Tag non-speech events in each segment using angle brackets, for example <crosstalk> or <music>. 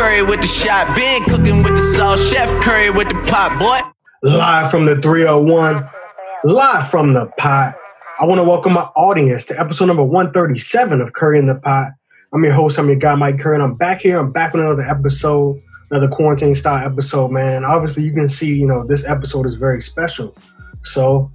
Curry with the shot, been cooking with the sauce, Chef Curry with the pot, boy. Live from the 301, live from the pot. I want to welcome my audience to episode number 137 of Curry in the Pot. I'm your host, I'm your guy, Mike Curry, and I'm back here. I'm back with another episode, another quarantine style episode, man. Obviously, you can see, you know, this episode is very special. So,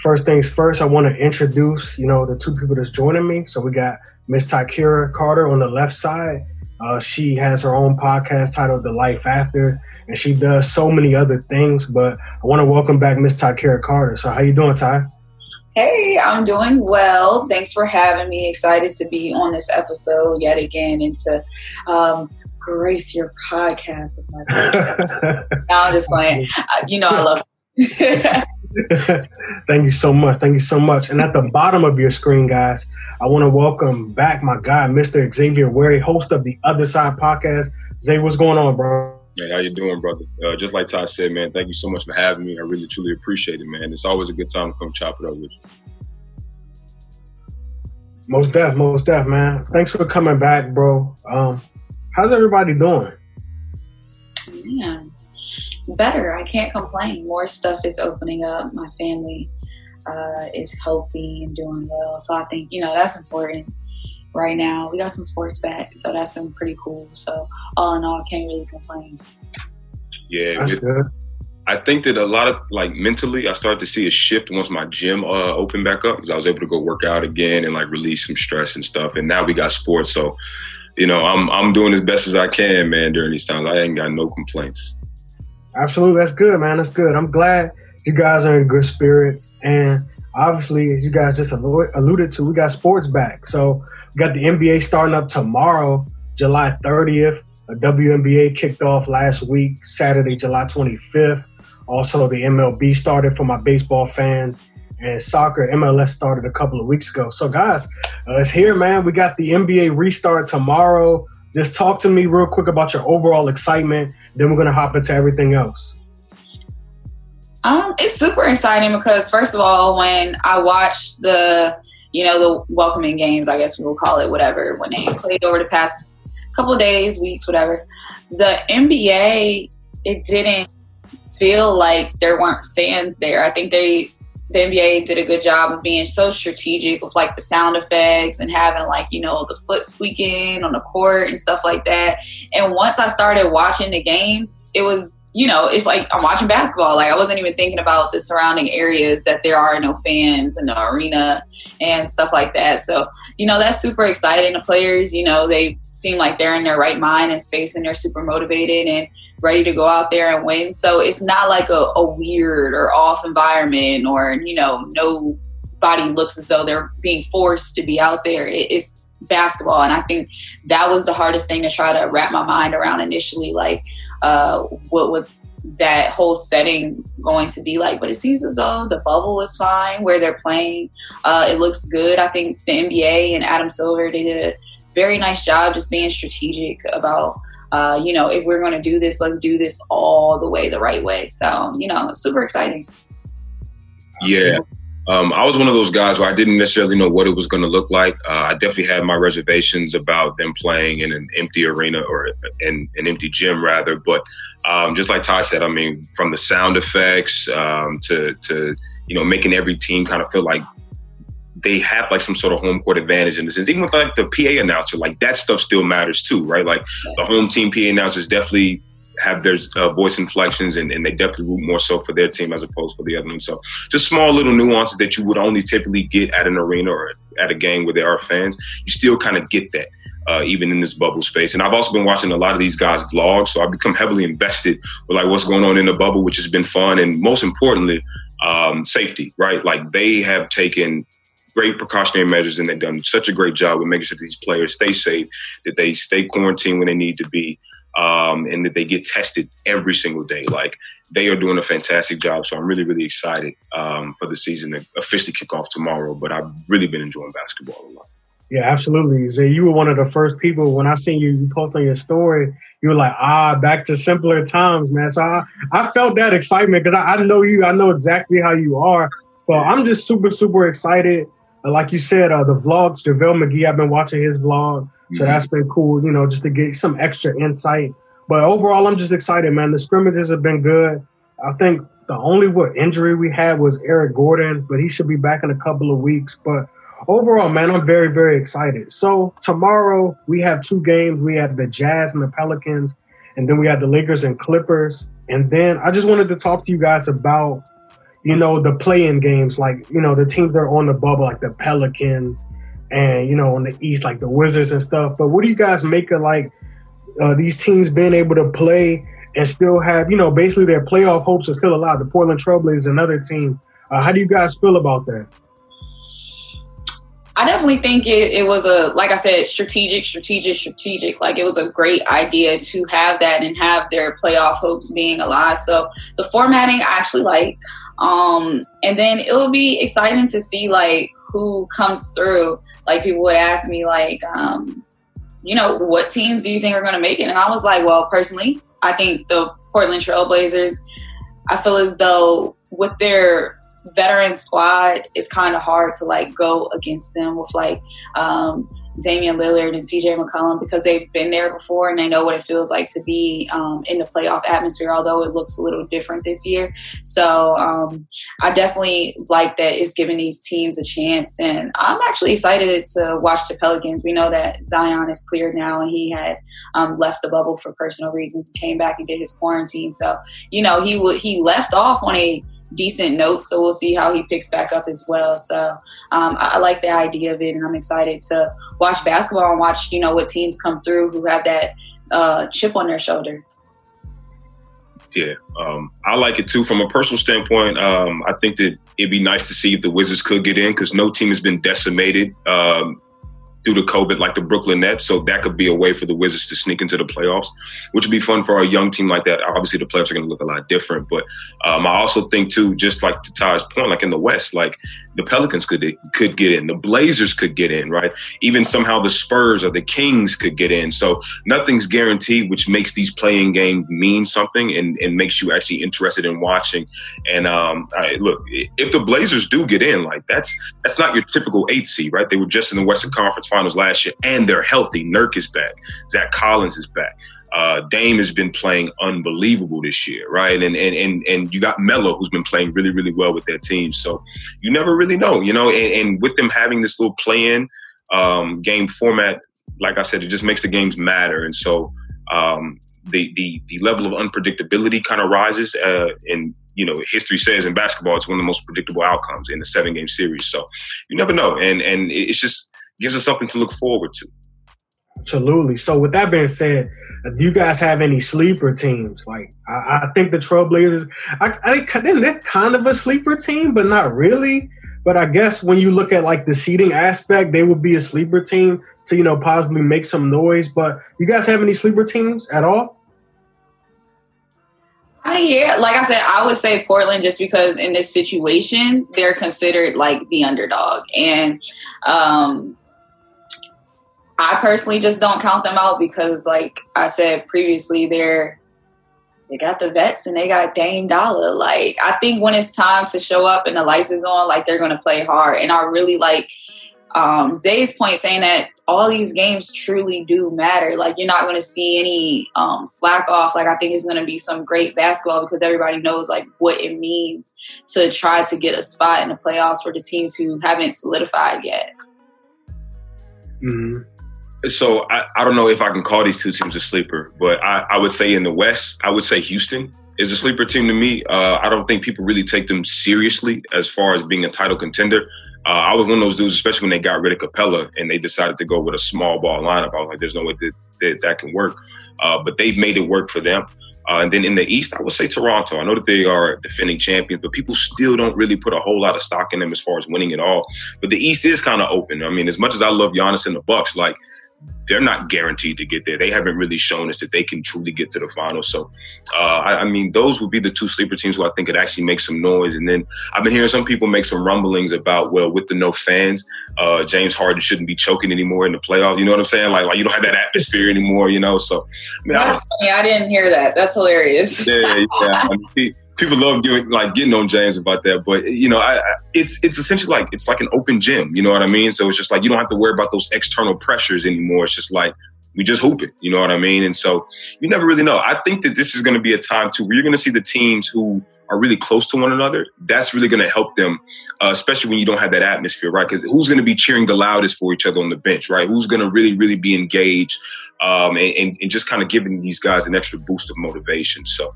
first things first, I want to introduce, you know, the two people that's joining me. So, we got Miss Tykera Carter on the left side. Uh, she has her own podcast titled The Life After, and she does so many other things. But I want to welcome back Miss Tykera Carter. So, how you doing, Ty? Hey, I'm doing well. Thanks for having me. Excited to be on this episode yet again and to um, grace your podcast with my <laughs> no, I'm just playing. Uh, you know, I love <laughs> <laughs> Thank you so much. Thank you so much. And at the bottom of your screen, guys, I want to welcome back my guy, Mr. Xavier Wary, host of the Other Side podcast. Zay, what's going on, bro? Hey, how you doing, brother? Uh, just like Ty said, man, thank you so much for having me. I really, truly appreciate it, man. It's always a good time to come chop it up with you. Most def, most def, man. Thanks for coming back, bro. Um, how's everybody doing? Yeah, better. I can't complain. More stuff is opening up. My family uh, is healthy and doing well. So I think, you know, that's important right now. We got some sports back, so that's been pretty cool. So all in all, I can't really complain. Yeah, it, I think that a lot of like mentally, I started to see a shift once my gym uh, opened back up because I was able to go work out again and like release some stress and stuff. And now we got sports, so you know I'm I'm doing as best as I can, man. During these times, I ain't got no complaints. Absolutely, that's good, man. That's good. I'm glad you guys are in good spirits and obviously, you guys just alluded to, we got sports back. So we got the NBA starting up tomorrow, July 30th. The WNBA kicked off last week, Saturday, July 25th. Also, the MLB started for my baseball fans, and soccer MLS started a couple of weeks ago. So, guys, uh, it's here, man. We got the NBA restart tomorrow. Just talk to me real quick about your overall excitement. Then we're gonna hop into everything else. Um, it's super exciting because first of all, when I watched the, you know, the welcoming games, I guess we'll call it whatever, when they played over the past couple days, weeks, whatever, the NBA, it didn't feel like there weren't fans there. I think they the NBA did a good job of being so strategic with like the sound effects and having like, you know, the foot squeaking on the court and stuff like that. And once I started watching the games, it was, you know, it's like I'm watching basketball. Like I wasn't even thinking about the surrounding areas that there are no fans in the arena and stuff like that. So, you know, that's super exciting. The players, you know, they seem like they're in their right mind and space and they're super motivated and ready to go out there and win. So it's not like a, a weird or off environment or, you know, nobody looks as though they're being forced to be out there. It, it's basketball. And I think that was the hardest thing to try to wrap my mind around initially. Like, uh, what was that whole setting going to be like? But it seems as though the bubble is fine where they're playing. Uh, it looks good. I think the NBA and Adam Silver, they did a very nice job just being strategic about uh, you know, if we're going to do this, let's do this all the way the right way. So, you know, super exciting. Yeah. Um, I was one of those guys where I didn't necessarily know what it was going to look like. Uh, I definitely had my reservations about them playing in an empty arena or in an empty gym, rather. But um, just like Todd said, I mean, from the sound effects um, to to you know making every team kind of feel like they have like some sort of home court advantage in the sense. Even with like the PA announcer, like that stuff still matters too, right? Like the home team PA announcers definitely have their uh, voice inflections and, and they definitely root more so for their team as opposed for the other one. So just small little nuances that you would only typically get at an arena or at a game where there are fans. You still kind of get that. Uh, even in this bubble space. And I've also been watching a lot of these guys' vlogs, so I've become heavily invested with like what's going on in the bubble, which has been fun. And most importantly, um, safety, right? Like they have taken great precautionary measures, and they've done such a great job with making sure these players stay safe, that they stay quarantined when they need to be, um, and that they get tested every single day. Like they are doing a fantastic job. So I'm really, really excited um, for the season to officially kick off tomorrow. But I've really been enjoying basketball a lot. Yeah, absolutely. Zay, you were one of the first people when I seen you post on your story. You were like, ah, back to simpler times, man. So I, I felt that excitement because I, I know you. I know exactly how you are. So I'm just super, super excited like you said, uh, the vlogs, JaVale McGee, I've been watching his vlog. So mm-hmm. that's been cool, you know, just to get some extra insight But overall, I'm just excited, man. The scrimmages have been good. I think the only what injury we had was Eric Gordon, but he should be back in a couple of weeks. But overall, man, I'm very, very excited. So tomorrow we have two games. We have the Jazz and the Pelicans, and then we have the Lakers and Clippers. And then I just wanted to talk to you guys about, you know, the play-in games, like you know the teams that are on the bubble, like the Pelicans, and you know on the East, like the Wizards and stuff. But what do you guys make of like uh, these teams being able to play and still have, you know, basically their playoff hopes are still alive? The Portland Trailblazers, another team. Uh, how do you guys feel about that? I definitely think it, it was a, like I said, strategic, strategic, strategic. Like it was a great idea to have that and have their playoff hopes being alive. So the formatting I actually like. Um, and then it'll be exciting to see like who comes through. Like people would ask me like, um, you know, what teams do you think are going to make it? And I was like, well, personally, I think the Portland Trailblazers, I feel as though with their veteran squad, it's kind of hard to like go against them with like um, Damian Lillard and CJ McCollum because they've been there before and they know what it feels like to be um, in the playoff atmosphere, although it looks a little different this year. So um, I definitely like that it's giving these teams a chance. And I'm actually excited to watch the Pelicans. We know that Zion is cleared now and he had um, left the bubble for personal reasons, came back and did his quarantine. So, you know, he would he left off on a decent notes. So we'll see how he picks back up as well. So um, I, I, like the idea of it, and I'm excited to watch basketball and watch you know what teams come through who have that uh, chip on their shoulder. Yeah, um, I like it too. From a personal standpoint, um, I think that it'd be nice to see if the Wizards could get in because no team has been decimated um, due to COVID like the Brooklyn Nets. So that could be a way for the Wizards to sneak into the playoffs, which would be fun for a young team like that. Obviously, the playoffs are going to look a lot different. But um, I also think, too, just like to Ty's point, like in the West, like the Pelicans could could get in, the Blazers could get in, right? Even somehow the Spurs or the Kings could get in. So nothing's guaranteed, which makes these play-in games mean something and, and makes you actually interested in watching. And um, I, look, if the Blazers do get in, like that's that's not your typical eight seed, right? They were just in the Western Conference Finals last year, and they're healthy. Nurk is back, Zach Collins is back. Uh, Dame has been playing unbelievable this year, right? And and and and you got Melo, who's been playing really really well with their team. So you never really know, you know. And, and with them having this little play-in um, game format, like I said, it just makes the games matter. And so um, the the the level of unpredictability kind of rises. Uh, and you know, history says in basketball, it's one of the most predictable outcomes in a seven game series. So you never know, and and it's just gives us something to look forward to. Absolutely. So with that being said, do you guys have any sleeper teams? Like I, I think the Trailblazers, I, I think they're kind of a sleeper team, but not really. But I guess when you look at like the seating aspect, they would be a sleeper team to you know possibly make some noise. But you guys have any sleeper teams at all? Uh, yeah, like I said, I would say Portland just because in this situation they're considered like the underdog, and um, I personally just don't count them out because, like I said previously, they're they got the vets and they got Dame Dollar. Like I think when it's time to show up and the lights is on, like they're gonna play hard. And I really like um, Zay's point saying that all these games truly do matter. Like you're not going to see any um, slack off. Like I think it's going to be some great basketball because everybody knows like what it means to try to get a spot in the playoffs for the teams who haven't solidified yet. Mm-hmm so I, I don't know if I can call these two teams a sleeper, but I, I would say in the West, I would say Houston is a sleeper team to me. Uh, I don't think people really take them seriously as far as being a title contender. Uh, I was one of those dudes, especially when they got rid of Capela and they decided to go with a small ball lineup. I was like, there's no way that that, that can work. Uh, but they've made it work for them. Uh, and then in the East, I would say Toronto. I know that they are defending champions, but people still don't really put a whole lot of stock in them as far as winning at all. But the East is kind of open. I mean, as much as I love Giannis and the Bucks, like they're not guaranteed to get there. They haven't really shown us that they can truly get to the finals. So, uh, I, I, mean, those would be the two sleeper teams who I think could actually make some noise. And then I've been hearing some people make some rumblings about, well, with the no fans, uh, James Harden shouldn't be choking anymore in the playoffs. You know what I'm saying? Like, like you don't have that atmosphere anymore. You know, so I mean, That's I, funny. I didn't hear that. That's hilarious. Yeah, yeah. <laughs> I mean, people love giving like getting on James about that, but you know, I, I, it's it's essentially like it's like an open gym. You know what I mean? So it's just like you don't have to worry about those external pressures anymore. It's just like we just hoop it. You know what I mean? And so you never really know. I think that this is going to be a time too where you're going to see the teams who are really close to one another. That's really going to help them, uh, especially when you don't have that atmosphere, right? Because who's going to be cheering the loudest for each other on the bench, right? Who's going to really, really be engaged um, and, and, and, just kind of giving these guys an extra boost of motivation. So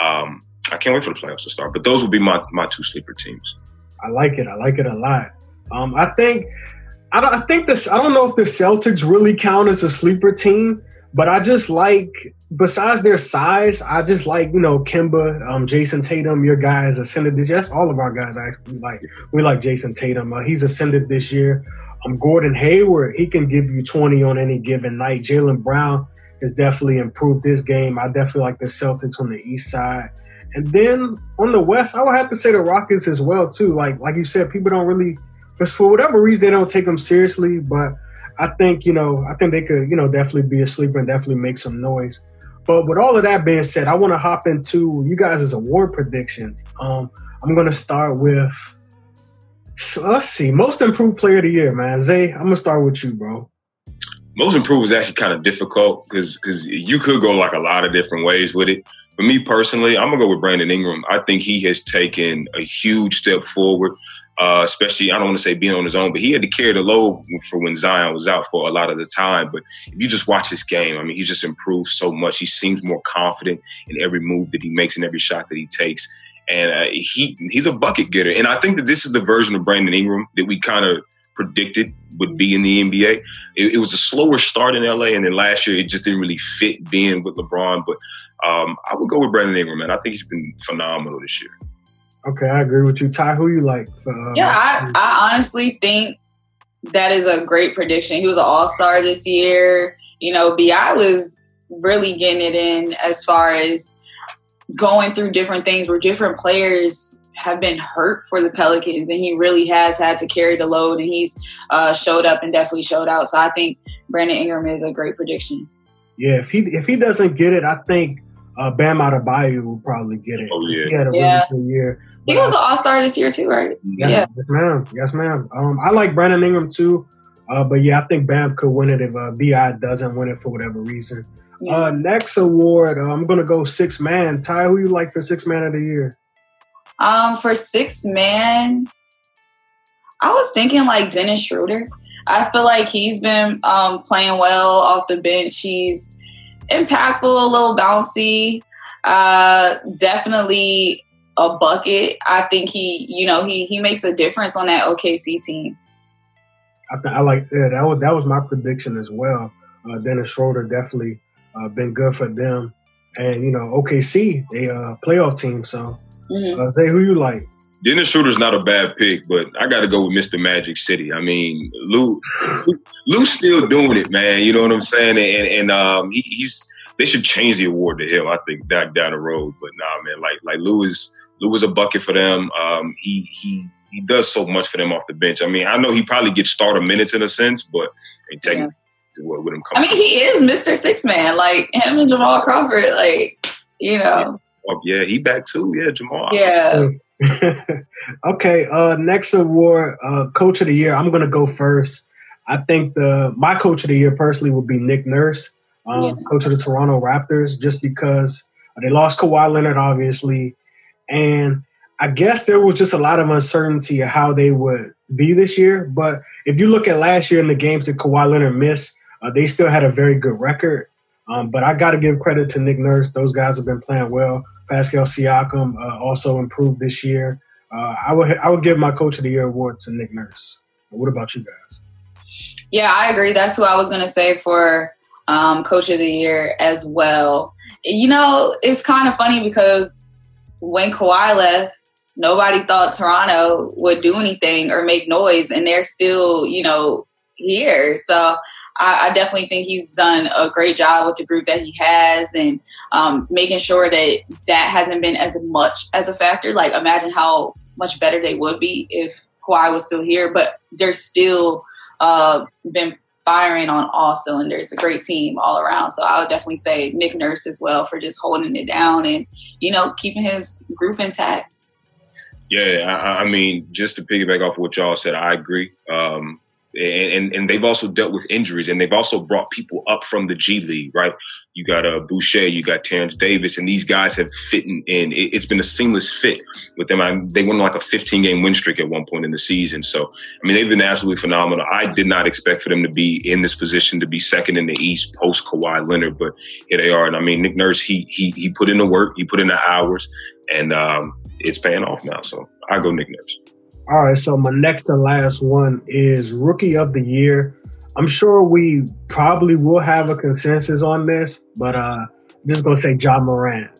um, I can't wait for the playoffs to start. But those will be my my two sleeper teams. I like it. I like it a lot. Um, I think I don't. I think this. I don't know if the Celtics really count as a sleeper team, but I just like. Besides their size, I just like you know Kemba, um, Jayson Tatum. Your guys ascended this. All of our guys actually like. We like Jayson Tatum. Uh, he's ascended this year. Um, Gordon Hayward, he can give you twenty on any given night. Jaylen Brown has definitely improved this game. I definitely like the Celtics on the east side. And then on the west, I would have to say the Rockets as well too. Like like you said, people don't really for whatever reason, they don't take them seriously. But I think, you know, I think they could, you know, definitely be a sleeper and definitely make some noise. But with all of that being said, I want to hop into you guys' award predictions. Um, I'm going to start with, let's see, most improved player of the year, man. Zay, I'm going to start with you, bro. Most improved is actually kind of difficult because because you could go like a lot of different ways with it. For me personally, I'm gonna go with Brandon Ingram. I think he has taken a huge step forward uh, especially I don't want to say being on his own, but he had to carry the load for when Zion was out for a lot of the time. But if you just watch this game, I mean, he just improved so much. He seems more confident in every move that he makes and every shot that he takes. And uh, he he's a bucket getter. And I think that this is the version of Brandon Ingram that we kind of predicted would be in the NBA. It, it, was a slower start in LA, and then last year it just didn't really fit being with LeBron. But um, I would go with Brandon Ingram, man. I think he's been phenomenal this year. Okay, I agree with you. Ty, who you like? Uh, yeah, I, I honestly think that is a great prediction. He was an all star this year. You know, BI was really getting it in as far as going through different things where different players have been hurt for the Pelicans, and he really has had to carry the load, and he's uh, showed up and definitely showed out. So I think Brandon Ingram is a great prediction. Yeah, if he if he doesn't get it, I think uh, Bam Adebayo will probably get it. Oh yeah, he had a yeah. really good year. He was an All Star this year too, right? Yes, yeah, yes, ma'am. Yes, ma'am. Um, I like Brandon Ingram too, uh, but yeah, I think Bam could win it if uh, Bi doesn't win it for whatever reason. Yeah. Uh, next award, uh, I'm gonna go six man. Ty, who you like for six man of the year? Um, for six man, I was thinking like Dennis Schroeder. I feel like he's been um, playing well off the bench. He's impactful, a little bouncy. Uh, definitely a bucket. I think he, you know, he he makes a difference on that OKC team. I, th- I like that. That was that was my prediction as well. Uh, Dennis Schroeder definitely uh, been good for them, and you know OKC they uh playoff team. So, mm-hmm. uh, say who you like. Dennis Schroeder's not a bad pick, but I got to go with Mr. Magic City. I mean, Lou, Lou's still doing it, man. You know what I'm saying? And, and um, he, he's they should change the award to him. I think down down the road. But nah, man, like like Lou is Lou is a bucket for them. Um, he he he does so much for them off the bench. I mean, I know he probably gets starter minutes in a sense, but technically, yeah. with him coming, I mean, he is Mr. Six Man. Like him and Jamal Crawford, like you know. Oh, yeah, he back too. Yeah, Jamal. Yeah. <laughs> okay, uh, next award, uh, Coach of the Year. I'm gonna go first. I think the my Coach of the Year personally would be Nick Nurse, um, yeah. Coach of the Toronto Raptors, just because they lost Kawhi Leonard, obviously, and I guess there was just a lot of uncertainty of how they would be this year. But if you look at last year in the games that Kawhi Leonard missed, uh, they still had a very good record. Um, but I got to give credit to Nick Nurse; those guys have been playing well. Pascal Siakam uh, also improved this year. Uh, I would I would give my Coach of the Year award to Nick Nurse. What about you guys? Yeah, I agree. That's who I was going to say for um, Coach of the Year as well. You know, it's kind of funny because when Kawhi left, nobody thought Toronto would do anything or make noise, and they're still, you know, here. So I, I, definitely think he's done a great job with the group that he has and um, making sure that that hasn't been as much as a factor. Like, imagine how much better they would be if Kawhi was still here, but they're still uh, been firing on all cylinders. A great team all around. So I would definitely say Nick Nurse as well for just holding it down and you know keeping his group intact. Yeah, I, I mean, just to piggyback off what y'all said, I agree. Um, and, and they've also dealt with injuries, and they've also brought people up from the G League, right? You got uh, Boucher, you got Terence Davis, and these guys have fit in. It, has been a seamless fit with them. I, they went like a 15 game win streak at one point in the season. So, I mean, they've been absolutely phenomenal. I did not expect for them to be in this position to be second in the East post Kawhi Leonard, but here they are. And I mean, Nick Nurse, he he he put in the work, he put in the hours, and um, it's paying off now. So I go Nick Nurse. All right, so my next and last one is Rookie of the Year. I'm sure we probably will have a consensus on this, but uh, I'm just gonna say Ja Morant.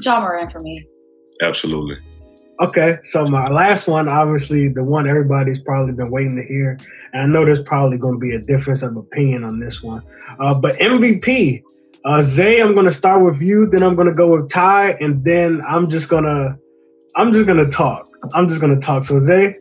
Ja Morant for me. Absolutely. Okay, so my last one, obviously the one everybody's probably been waiting to hear, and I know there's probably going to be a difference of opinion on this one. Uh, but MVP, uh, Zay, I'm going to start with you, then I'm going to go with Ty, and then I'm just gonna, I'm just gonna talk. I'm just gonna talk. So Zay.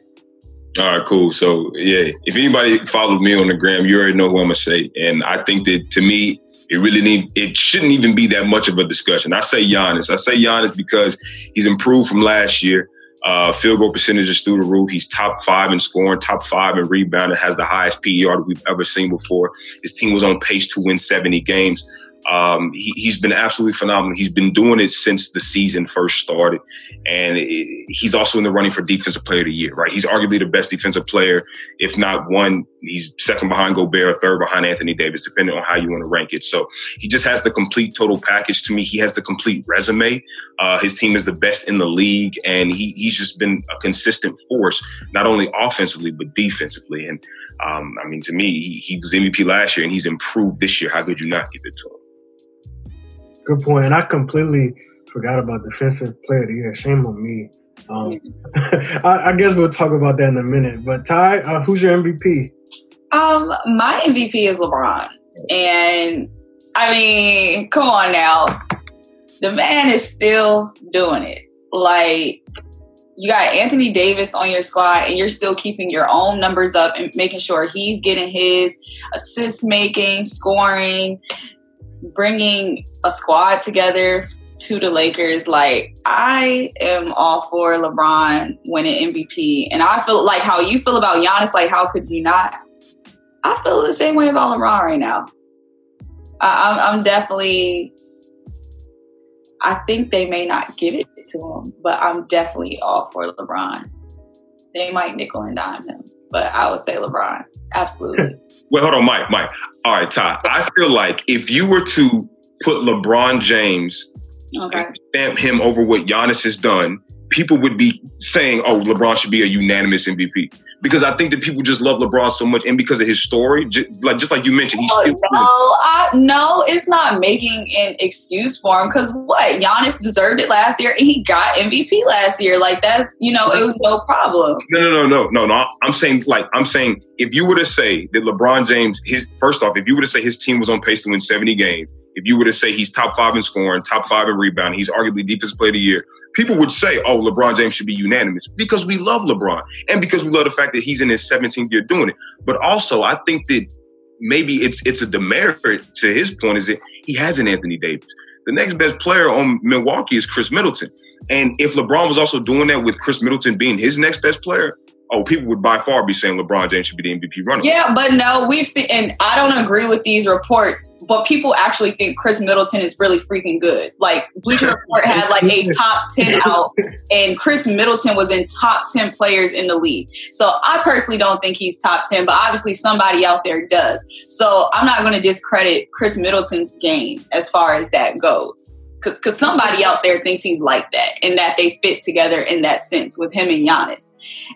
All right, cool. So yeah, if anybody followed me on the gram, you already know who I'm gonna say. And I think that to me, it really need it shouldn't even be that much of a discussion. I say Giannis. I say Giannis because he's improved from last year. Uh, field goal percentage is through the roof. He's top five in scoring, top five in rebounding, has the highest PER that we've ever seen before. His team was on pace to win 70 games. Um, he, has been absolutely phenomenal. He's been doing it since the season first started, and it, he's also in the running for Defensive Player of the Year. Right? He's arguably the best defensive player, if not one. He's second behind Gobert, third behind Anthony Davis, depending on how you want to rank it. So he just has the complete total package. To me, he has the complete resume. Uh, his team is the best in the league, and he, he's just been a consistent force, not only offensively but defensively. And um, I mean, to me, he, he was MVP last year, and he's improved this year. How could you not give it to him? Good point. And I completely forgot about defensive player of the year. Shame on me. Um, <laughs> I, I, guess we'll talk about that in a minute. But Ty, uh, who's your MVP? Um, my MVP is LeBron, and I mean, come on now, the man is still doing it. Like you got Anthony Davis on your squad, and you're still keeping your own numbers up and making sure he's getting his assist making, scoring, bringing a squad together to the Lakers. Like I am all for LeBron winning MVP, and I feel like how you feel about Giannis. Like how could you not? I feel the same way about LeBron right now. I, I'm, I'm definitely. I think they may not give it to him, but I'm definitely all for LeBron. They might nickel and dime him, but I would say LeBron. Absolutely. <laughs> Wait, hold on, Mike. Mike. All right, Ty. I feel like if you were to put LeBron James okay. stamp him over what Giannis has done, people would be saying, "Oh, LeBron should be a unanimous MVP." Because I think that people just love LeBron so much, and because of his story, just like just like you mentioned, he's oh, still. No, I, no, it's not making an excuse for him. Because what Giannis deserved it last year, and he got MVP last year. Like that's you know, it was no problem. No, no, no, no, no, no. I'm saying like I'm saying if you were to say that LeBron James, his first off, if you were to say his team was on pace to win 70 games, if you were to say he's top five in scoring, top five in rebounding, he's arguably defensive player of the year, people would say, oh, LeBron James should be unanimous because we love LeBron and because we love the fact that he's in his 17th year doing it. But also, I think that maybe it's it's a demerit to his point is that he has an Anthony Davis. The next best player on Milwaukee is Khris Middleton. And if LeBron was also doing that with Khris Middleton being his next best player, oh, people would by far be saying LeBron James should be the MVP runner. Yeah, but no, we've seen, and I don't agree with these reports, but people actually think Khris Middleton is really freaking good. Like Bleacher Report had like a top 10 <laughs> out, and Khris Middleton was in top 10 players in the league. So I personally don't think he's top 10, but obviously somebody out there does. So I'm not going to discredit Khris Middleton's game as far as that goes because somebody out there thinks he's like that and that they fit together in that sense with him and Giannis.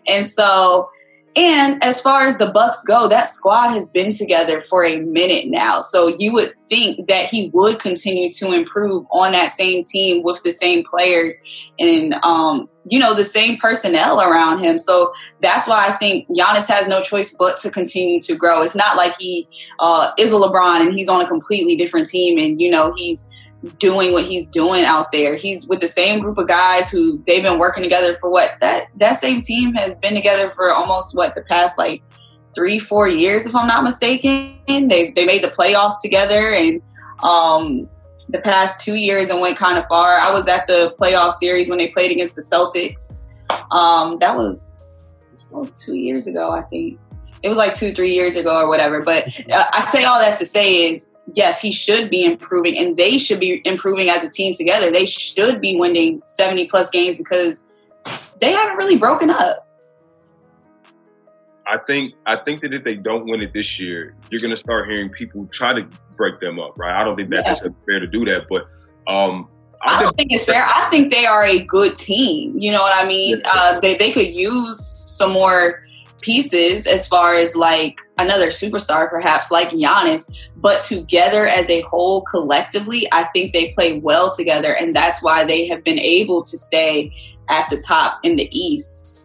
And so, and as far as the Bucks go, that squad has been together for a minute now. So you would think that he would continue to improve on that same team with the same players and um, you know the same personnel around him. So that's why I think Giannis has no choice but to continue to grow. It's not like he uh, is a LeBron and he's on a completely different team and you know he's doing what he's doing out there. He's with the same group of guys who they've been working together for what that that same team has been together for almost what the past like three four years if I'm not mistaken. They they made the playoffs together and um the past two years and went kind of far. I was at the playoff series when they played against the Celtics. Um that was that was two years ago I think. It was like two, three years ago or whatever. But uh, I say all that to say is, yes, he should be improving, and they should be improving as a team together. They should be winning seventy plus games because they haven't really broken up. I think I think that if they don't win it this year, you're going to start hearing people try to break them up, right? I don't think that yeah. fair to do that, but um, I, I don't think it's fair. I think they are a good team. You know what I mean? Yeah. Uh, they they could use some more pieces as far as like another superstar, perhaps like Giannis. But together as a whole, collectively, I think they play well together, and that's why they have been able to stay at the top in the East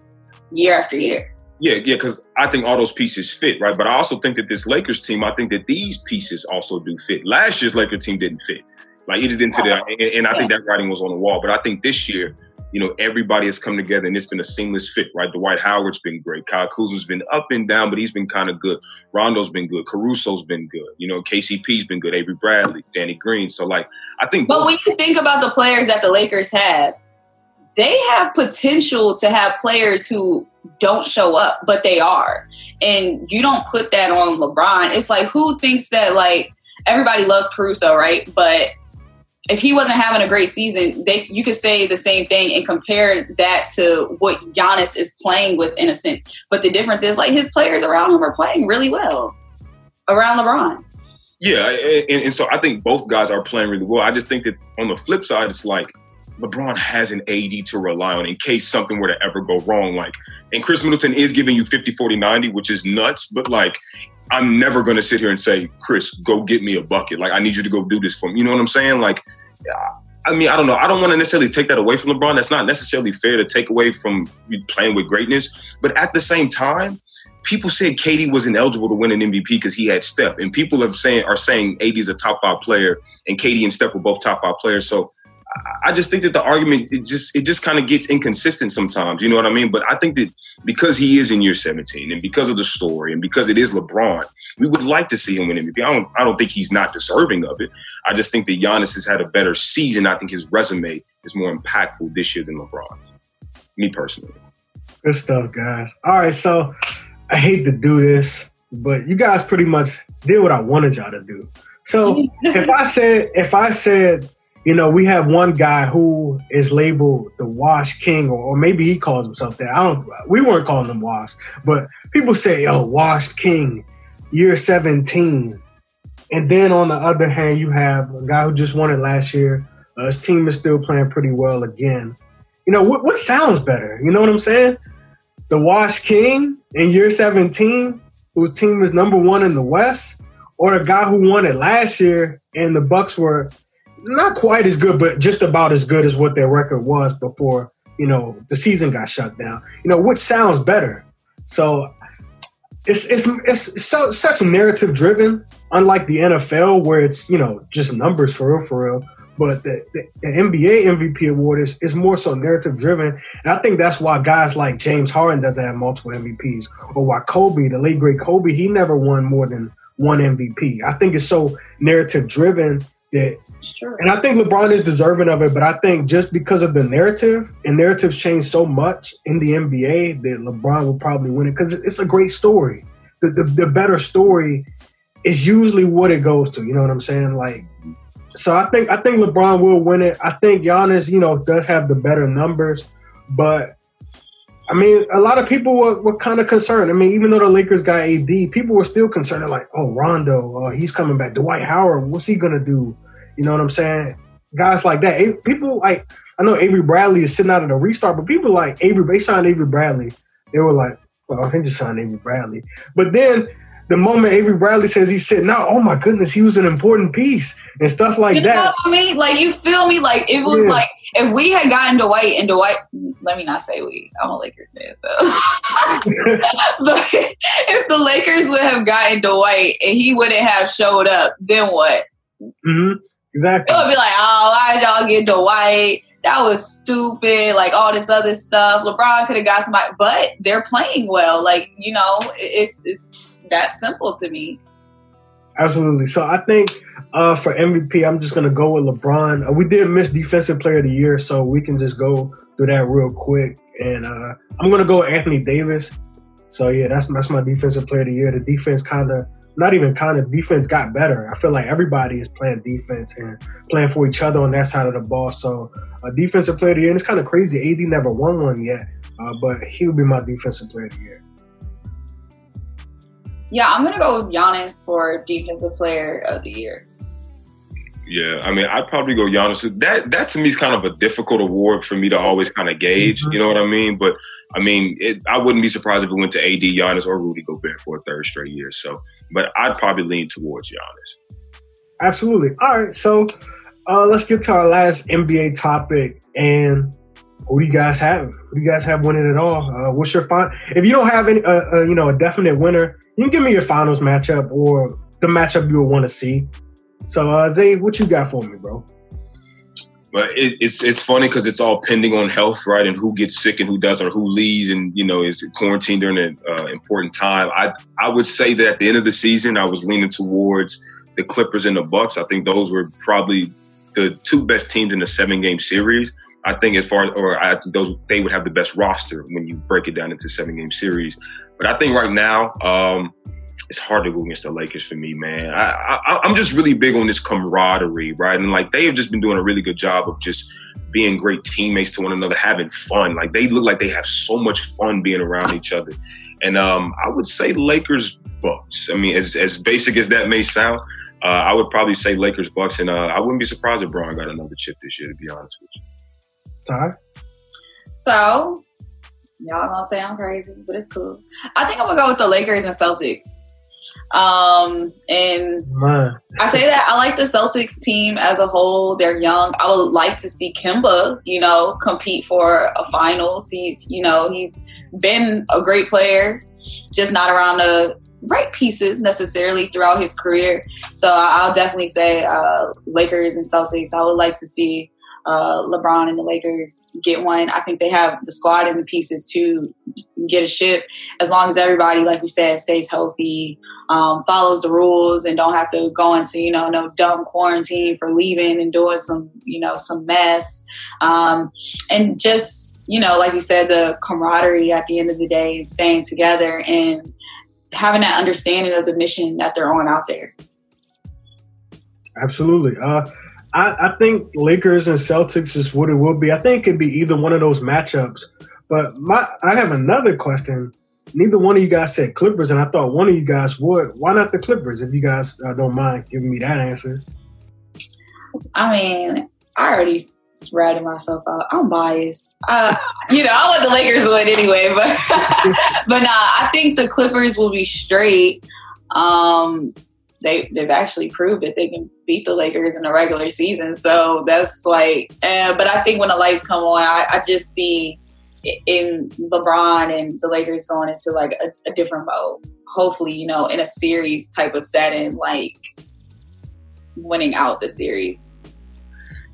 year after year. Yeah, yeah, because I think all those pieces fit, right? But I also think that this Lakers team, I think that these pieces also do fit. Last year's Lakers team didn't fit. Like it just didn't fit. And, and I yeah. think that writing was on the wall. But I think this year, you know, everybody has come together and it's been a seamless fit, right? Dwight Howard's been great. Kyle Kuzma's been up and down, but he's been kind of good. Rondo's been good. Caruso's been good. You know, KCP's been good. Avery Bradley, Danny Green. So like, I think. But both- when you think about the players that the Lakers have, they have potential to have players who don't show up, but they are. And you don't put that on LeBron. It's like who thinks that like everybody loves Caruso, right? But if he wasn't having a great season, they you could say the same thing and compare that to what Giannis is playing with in a sense. But the difference is like his players around him are playing really well around LeBron. Yeah, and, and so I think both guys are playing really well. I just think that on the flip side, it's like LeBron has an AD to rely on in case something were to ever go wrong. Like, and Khris Middleton is giving you 50, 40, 90, which is nuts, but like, I'm never going to sit here and say, Chris, go get me a bucket. Like, I need you to go do this for me. You know what I'm saying? Like, I mean, I don't know. I don't want to necessarily take that away from LeBron. That's not necessarily fair to take away from playing with greatness. But at the same time, people said KD wasn't eligible to win an MVP because he had Steph, and people have saying are saying AD is a top five player, and KD and Steph were both top five players. So I just think that the argument it just it just kind of gets inconsistent sometimes. You know what I mean? But I think that because he is in year 17 and because of the story and because it is LeBron, we would like to see him win MVP. I don't I don't think he's not deserving of it. I just think that Giannis has had a better season. I think his resume is more impactful this year than LeBron. Me personally. Good stuff, guys. All right, so I hate to do this, but you guys pretty much did what I wanted y'all to do. So <laughs> if I said if I said you know, we have one guy who is labeled the Wash King, or, or, maybe he calls himself that. I don't. We weren't calling him Wash, but people say, "Oh, Wash King, year 17." And then on the other hand, you have a guy who just won it last year. Uh, his team is still playing pretty well again. You know, what, what sounds better? You know what I'm saying? The Wash King in year 17, whose team is number one in the West, or a guy who won it last year and the Bucks were not quite as good, but just about as good as what their record was before you know the season got shut down. You know, which sounds better. So it's it's it's so such narrative driven, unlike the NFL where it's you know just numbers for real for real. But the, the, the NBA MVP award is, is more so narrative driven. And I think that's why guys like James Harden doesn't have multiple MVPs, or why Kobe, the late great Kobe, he never won more than one MVP. I think it's so narrative driven that Sure. And I think LeBron is deserving of it, but I think just because of the narrative, and narratives change so much in the NBA that LeBron will probably win it because it's a great story. The, the, the better story is usually what it goes to. You know what I'm saying? Like, so I think I think LeBron will win it. I think Giannis, you know, does have the better numbers, but I mean, a lot of people were, were kind of concerned. I mean, even though the Lakers got AD, people were still concerned. They're like, oh, Rondo, uh, he's coming back. Dwight Howard, what's he gonna do? You know what I'm saying? Guys like that. People like I know Avery Bradley is sitting out of the restart, but people like Avery, they signed Avery Bradley. They were like, well, he just signed Avery Bradley. But then the moment Avery Bradley says he's sitting out, oh my goodness, he was an important piece and stuff like you that. Know I mean? Like you feel me? Like it was yeah. like if we had gotten Dwight and Dwight let me not say we, I'm a Lakers fan, so <laughs> but if the Lakers would have gotten Dwight and he wouldn't have showed up, then what? Mm-hmm. Exactly. It would be like, oh, why y'all get Dwight? That was stupid. Like all this other stuff. LeBron could have got somebody, but they're playing well. Like you know, it's it's that simple to me. Absolutely. So I think uh, for MVP, I'm just going to go with LeBron. Uh, we did miss Defensive Player of the Year, so we can just go through that real quick. And uh, I'm going to go Anthony Davis. So yeah, that's that's my defensive player of the year. The defense kind of not even kind of defense got better. I feel like everybody is playing defense and playing for each other on that side of the ball. So a defensive player of the year, and it's kind of crazy. AD never won one yet, uh, but he would be my defensive player of the year. Yeah, I'm gonna go with Giannis for defensive player of the year. Yeah, I mean, I'd probably go Giannis. That that to me is kind of a difficult award for me to always kind of gauge. Mm-hmm. You know what I mean? But I mean, it, I wouldn't be surprised if it went to AD, Giannis, or Rudy Gobert for a third straight year. So, but I'd probably lean towards Giannis. Absolutely. All right, so uh, let's get to our last NBA topic. And who do you guys have? Who do you guys have winning it all? Uh, what's your final? If you don't have any, uh, uh, you know, a definite winner, you can give me your finals matchup or the matchup you would want to see. So, uh, Zay, what you got for me, bro? But it, it's it's funny because it's all pending on health, right? And who gets sick and who doesn't, or who leaves, and you know is quarantined during an uh, important time. I I would say that at the end of the season, I was leaning towards the Clippers and the Bucks. I think those were probably the two best teams in the seven game series. I think as far as, or I think those they would have the best roster when you break it down into seven game series. But I think right now, um, it's hard to go against the Lakers for me, man. I, I, I'm just really big on this camaraderie, right? And like they have just been doing a really good job of just being great teammates to one another, having fun. Like they look like they have so much fun being around each other. And um, I would say Lakers Bucks. I mean, as as basic as that may sound, uh, I would probably say Lakers Bucks, and uh, I wouldn't be surprised if Bron got another chip this year. To be honest with you. Ty. So y'all gonna say I'm crazy, but it's cool. I think I'm gonna go with the Lakers and Celtics. Um, and Man. I say that I like the Celtics team as a whole. They're young. I would like to see Kemba, you know, compete for a finals. He's, you know, he's been a great player, just not around the right pieces necessarily throughout his career. So I'll definitely say uh, Lakers and Celtics. I would like to see uh, LeBron and the Lakers get one. I think they have the squad and the pieces to get a ship as long as everybody, like we said, stays healthy, um, follows the rules, and don't have to go into you know no dumb quarantine for leaving and doing some you know some mess, um, and just you know like you said, the camaraderie at the end of the day, and staying together and having that understanding of the mission that they're on out there. Absolutely. Uh, I, I, think Lakers and Celtics is what it will be. I think it could be either one of those matchups. But my, I have another question. Neither one of you guys said Clippers, and I thought one of you guys would. Why not the Clippers? If you guys uh, don't mind giving me that answer. I mean, I already ratted myself out. I'm biased. Uh, you know, I want the Lakers to win anyway, but <laughs> but nah, I think the Clippers will be straight. Um, they they've actually proved that they can beat the Lakers in the regular season. So that's like, uh, but I think when the lights come on, I, I just see in LeBron and the Lakers going into like a, a different mode. Hopefully, you know, in a series type of setting, like winning out the series.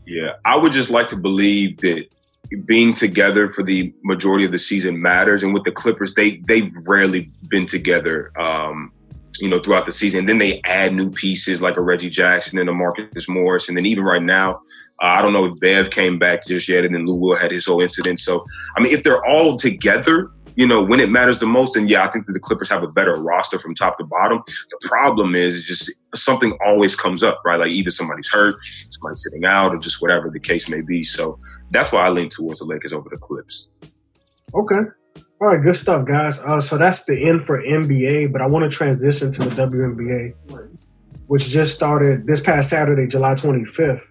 Yeah, I would just like to believe that being together for the majority of the season matters. And with the Clippers, they they've rarely been together um, you know, throughout the season. Then they add new pieces like a Reggie Jackson and a Marcus Morris. And then even right now, uh, I don't know if Bev came back just yet. And then Lou Will had his whole incident. So, I mean, if they're all together, you know, when it matters the most, and yeah, I think that the Clippers have a better roster from top to bottom. The problem is just something always comes up, right? Like either somebody's hurt, somebody's sitting out, or just whatever the case may be. So that's why I lean towards the Lakers over the Clips. Okay. All right, good stuff, guys. Uh, so that's the end for NBA, but I want to transition to the WNBA, which just started this past Saturday, July 25th.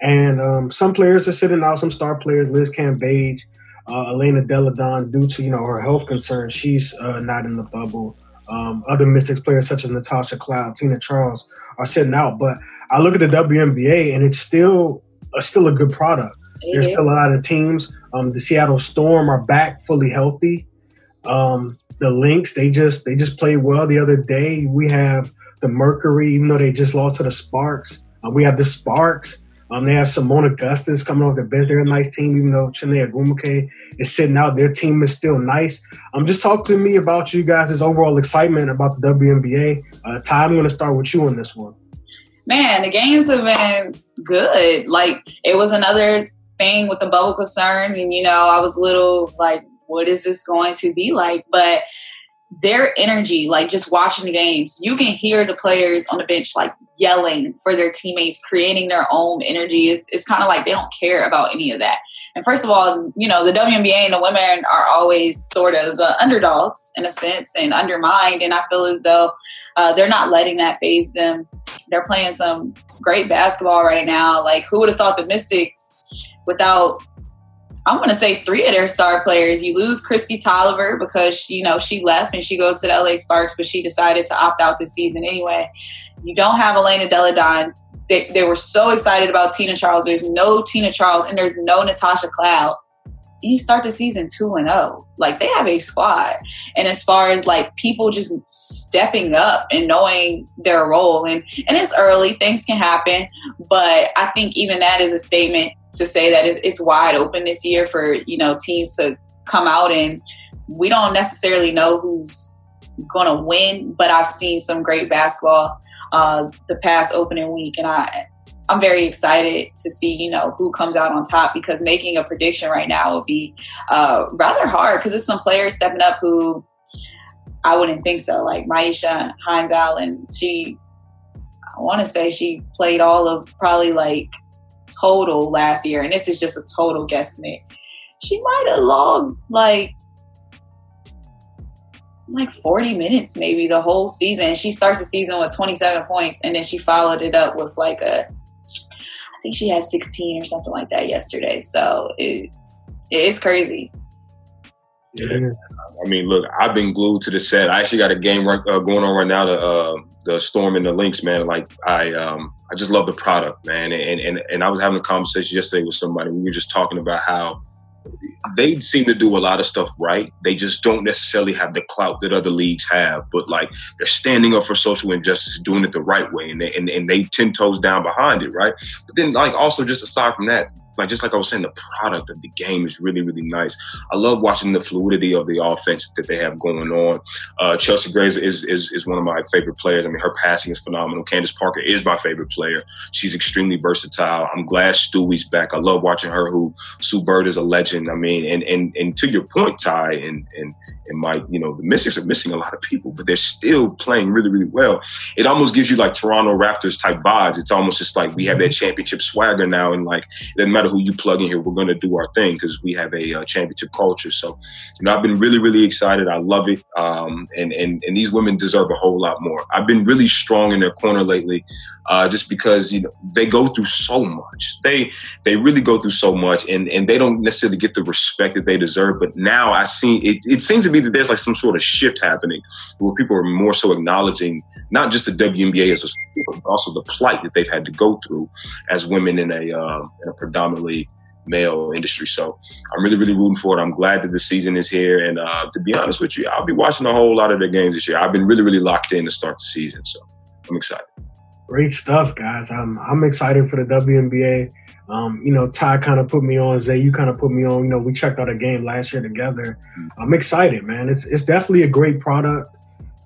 And um, some players are sitting out, some star players, Liz Cambage, uh, Elena Delle Donne, due to you know her health concerns, she's uh, not in the bubble. Um, other Mystics players such as Natasha Cloud, Tina Charles are sitting out. But I look at the WNBA and it's still uh, still a good product. There's still a lot of teams. Um, the Seattle Storm are back fully healthy. Um, the Lynx, they just they just played well the other day. We have the Mercury, even though they just lost to the Sparks. Uh, we have the Sparks. Um, they have Seimone Augustus coming off the bench. They're a nice team, even though Chiney Ogwumike is sitting out. Their team is still nice. Um, just talk to me about you guys' overall excitement about the WNBA. Uh, Ty, I'm going to start with you on this one. Man, the games have been good. Like it was another thing with the bubble concern, and you know, I was a little like what is this going to be like? But their energy, like just watching the games, you can hear the players on the bench like yelling for their teammates, creating their own energy. It's, it's kind of like they don't care about any of that. And first of all, you know, the WNBA and the women are always sort of the underdogs in a sense and undermined. And I feel as though uh, they're not letting that faze them. They're playing some great basketball right now. Like, who would have thought the Mystics without I'm going to say three of their star players. You lose Kristi Toliver because she, you know she left and she goes to the LA Sparks, but she decided to opt out this season anyway. You don't have Elena Delle Donne. They, they were so excited about Tina Charles. There's no Tina Charles and there's no Natasha Cloud. You start the season two and zero. Oh. Like they have a squad. And as far as like people just stepping up and knowing their role, and and it's early, things can happen, but I think even that is a statement to say that it's wide open this year for you know teams to come out and we don't necessarily know who's going to win, but I've seen some great basketball uh, the past opening week, and I I'm very excited to see you know who comes out on top because making a prediction right now would be uh, rather hard because there's some players stepping up who I wouldn't think so, like Myisha Hines Allen. She I want to say she played all of probably like total last year, and this is just a total guesstimate. She might have logged like like 40 minutes maybe the whole season. She starts the season with 27 points and then she followed it up with like a I think she had 16 or something like that yesterday. So it it's crazy. Yeah. I mean, look, I've been glued to the set. I actually got a game uh, going on right now, the uh, the Storm and the Lynx, man. Like I um I just love the product, man. And and and I was having a conversation yesterday with somebody. We were just talking about how they seem to do a lot of stuff right. They just don't necessarily have the clout that other leagues have, but like they're standing up for social injustice, doing it the right way, and they and, and they ten toes down behind it, right? But then like also just aside from that, like just like I was saying, the product of the game is really, really nice. I love watching the fluidity of the offense that they have going on. Uh, Chelsea Gray is, is is one of my favorite players. I mean, her passing is phenomenal. Candace Parker is my favorite player. She's extremely versatile. I'm glad Stewie's back. I love watching her. Who Sue Bird is a legend. I mean, and and and to your point, Ty and and and Mike, you know, the Mystics are missing a lot of people, but they're still playing really, really well. It almost gives you like Toronto Raptors type vibes. It's almost just like we have that championship swagger now, and like it doesn't matter who you plug in here, we're going to do our thing because we have a uh, championship culture. So, you know, I've been really, really excited. I love it, um, and and and these women deserve a whole lot more. I've been really strong in their corner lately, uh, just because you know they go through so much. They they really go through so much, and and they don't necessarily get the respect that they deserve. But now I see it. It seems to be that there's like some sort of shift happening where people are more so acknowledging not just the WNBA as a sport, but also the plight that they've had to go through as women in a, uh, in a predominantly male industry. So I'm really, really rooting for it. I'm glad that the season is here. And uh, to be honest with you, I'll be watching a whole lot of their games this year. I've been really, really locked in to start the season. So I'm excited. Great stuff, guys. I'm I'm excited for the WNBA. Um, you know, Ty kind of put me on. Zay, you kind of put me on. You know, we checked out a game last year together. Mm-hmm. I'm excited, man. It's it's definitely a great product.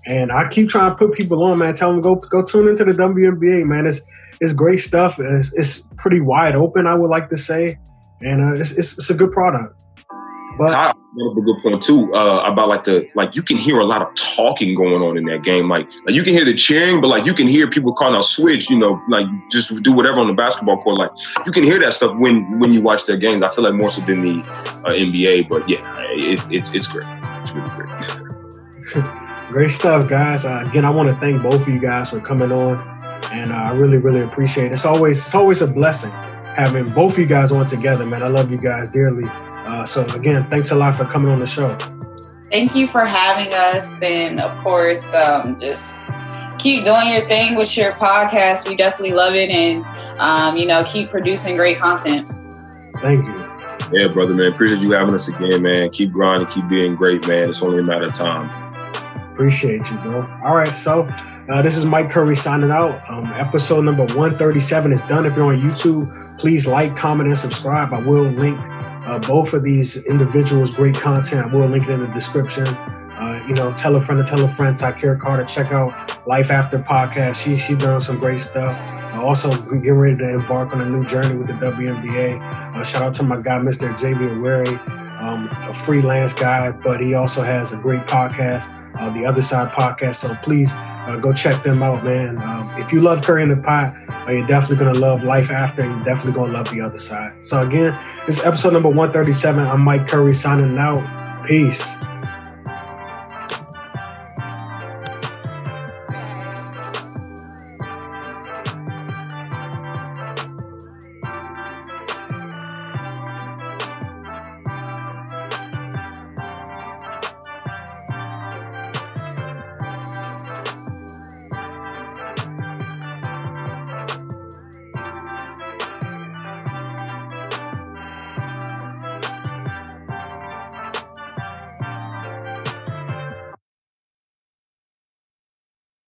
And I keep trying to put people on, man. Tell them go go tune into the WNBA, man. It's it's great stuff. It's, it's pretty wide open, I would like to say, and uh, it's, it's, it's a good product. But Todd a good point too uh, about like the like you can hear a lot of talking going on in that game. Like, like you can hear the cheering, but like you can hear people calling out switch. You know, like just do whatever on the basketball court. Like you can hear that stuff when when you watch their games. I feel like more so than the uh, NBA. But yeah, it, it, it's great. It's really great. <laughs> Great stuff, guys. Uh, again, I want to thank both of you guys for coming on, and uh, I really, really appreciate it. It's always, it's always a blessing having both of you guys on together, man. I love you guys dearly. Uh, so again, thanks a lot for coming on the show. Thank you for having us, and of course, um, just keep doing your thing with your podcast. We definitely love it, and um, you know, keep producing great content. Thank you. Yeah, brother, man. Appreciate you having us again, man. Keep grinding, keep being great, man. It's only a matter of time. Appreciate you, bro. All right, so uh, this is Mike Curry signing out. Um, episode number 137 is done. If you're on YouTube, please like, comment, and subscribe. I will link uh, both of these individuals' great content. We'll link it in the description. Uh, you know, tell a friend to tell a friend. Ty'Kera Carter, check out Life After podcast. She she done some great stuff. Uh, also, getting ready to embark on a new journey with the WNBA. Uh, shout out to my guy, Mr. Xavier Wary. Um, a freelance guy, but he also has a great podcast, uh, the Other Side Podcast. So please uh, go check them out, man. Um, if you love Curry in the Pot, uh, you're definitely gonna love Life After. You're definitely gonna love the Other Side. So again, this is episode number 137. I'm Mike Curry signing out. Peace.